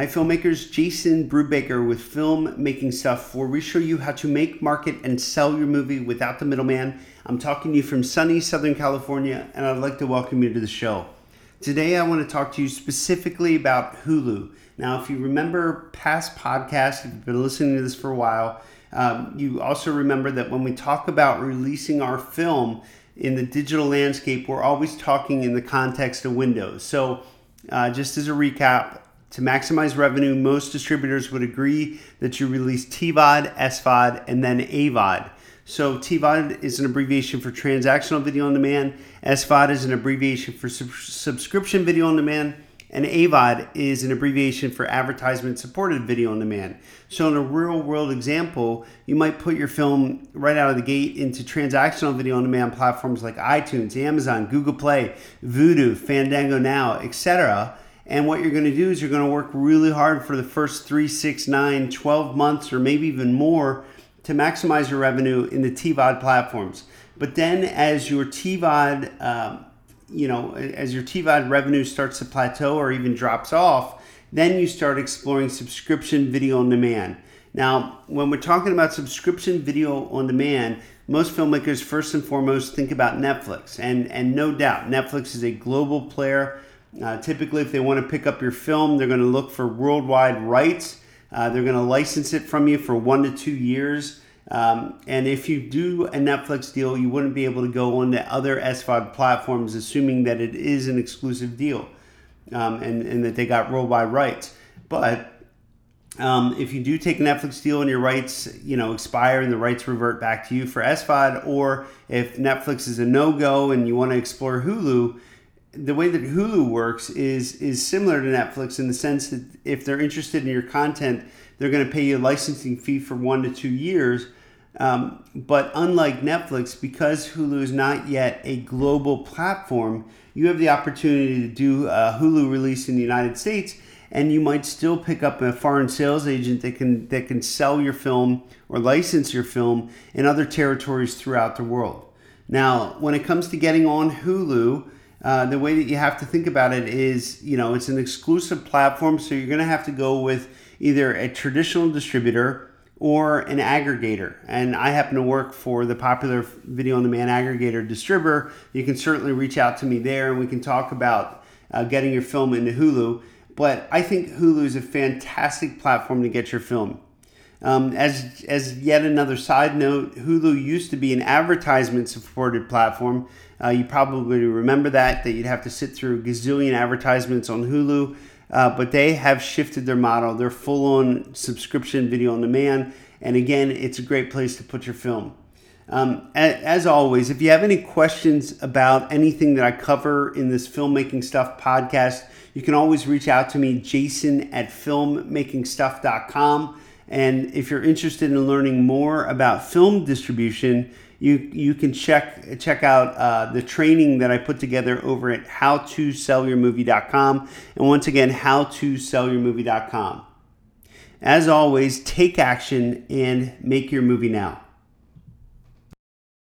Hi, filmmakers. Jason Brubaker with Film Making Stuff, where we show you how to make, market, and sell your movie without the middleman. I'm talking to you from sunny Southern California, and I'd like to welcome you to the show. Today, I want to talk to you specifically about Hulu. Now, if you remember past podcasts, if you've been listening to this for a while, um, you also remember that when we talk about releasing our film in the digital landscape, we're always talking in the context of Windows. So, uh, just as a recap, to maximize revenue, most distributors would agree that you release TVOD, SVOD, and then AVOD. So TVOD is an abbreviation for transactional video on demand, SVOD is an abbreviation for sub- subscription video on demand, and AVOD is an abbreviation for advertisement supported video on demand. So, in a real world example, you might put your film right out of the gate into transactional video on demand platforms like iTunes, Amazon, Google Play, Vudu, Fandango Now, etc and what you're going to do is you're going to work really hard for the first three, six, nine, 12 months, or maybe even more to maximize your revenue in the TVOD platforms. But then as your TVOD, uh, you know, as your TVOD revenue starts to plateau or even drops off, then you start exploring subscription video on demand. Now, when we're talking about subscription video on demand, most filmmakers first and foremost think about Netflix. And, and no doubt, Netflix is a global player uh, typically, if they want to pick up your film, they're going to look for worldwide rights. Uh, they're going to license it from you for one to two years. Um, and if you do a Netflix deal, you wouldn't be able to go on to other SVOD platforms, assuming that it is an exclusive deal um, and, and that they got worldwide rights. But um, if you do take a Netflix deal and your rights, you know, expire and the rights revert back to you for SVOD, or if Netflix is a no-go and you want to explore Hulu, the way that Hulu works is is similar to Netflix in the sense that if they're interested in your content, they're going to pay you a licensing fee for one to two years. Um, but unlike Netflix, because Hulu is not yet a global platform, you have the opportunity to do a Hulu release in the United States, and you might still pick up a foreign sales agent that can that can sell your film or license your film in other territories throughout the world. Now, when it comes to getting on Hulu, uh, the way that you have to think about it is, you know, it's an exclusive platform, so you're going to have to go with either a traditional Distribber or an aggregator. And I happen to work for the popular video on demand aggregator distributor. You can certainly reach out to me there and we can talk about uh, getting your film into Hulu. But I think Hulu is a fantastic platform to get your film. Um, as, as yet another side note, Hulu used to be an advertisement supported platform. Uh, you probably remember that, that you'd have to sit through gazillion advertisements on Hulu, uh, but they have shifted their model. They're full on subscription video on demand. And again, it's a great place to put your film. Um, as always, if you have any questions about anything that I cover in this filmmaking stuff podcast, you can always reach out to me, jason at filmmakingstuff.com. And if you're interested in learning more about film distribution, you you can check check out uh, the training that I put together over at howtosellyourmovie.com. And once again, howtosellyourmovie.com. As always, take action and make your movie now.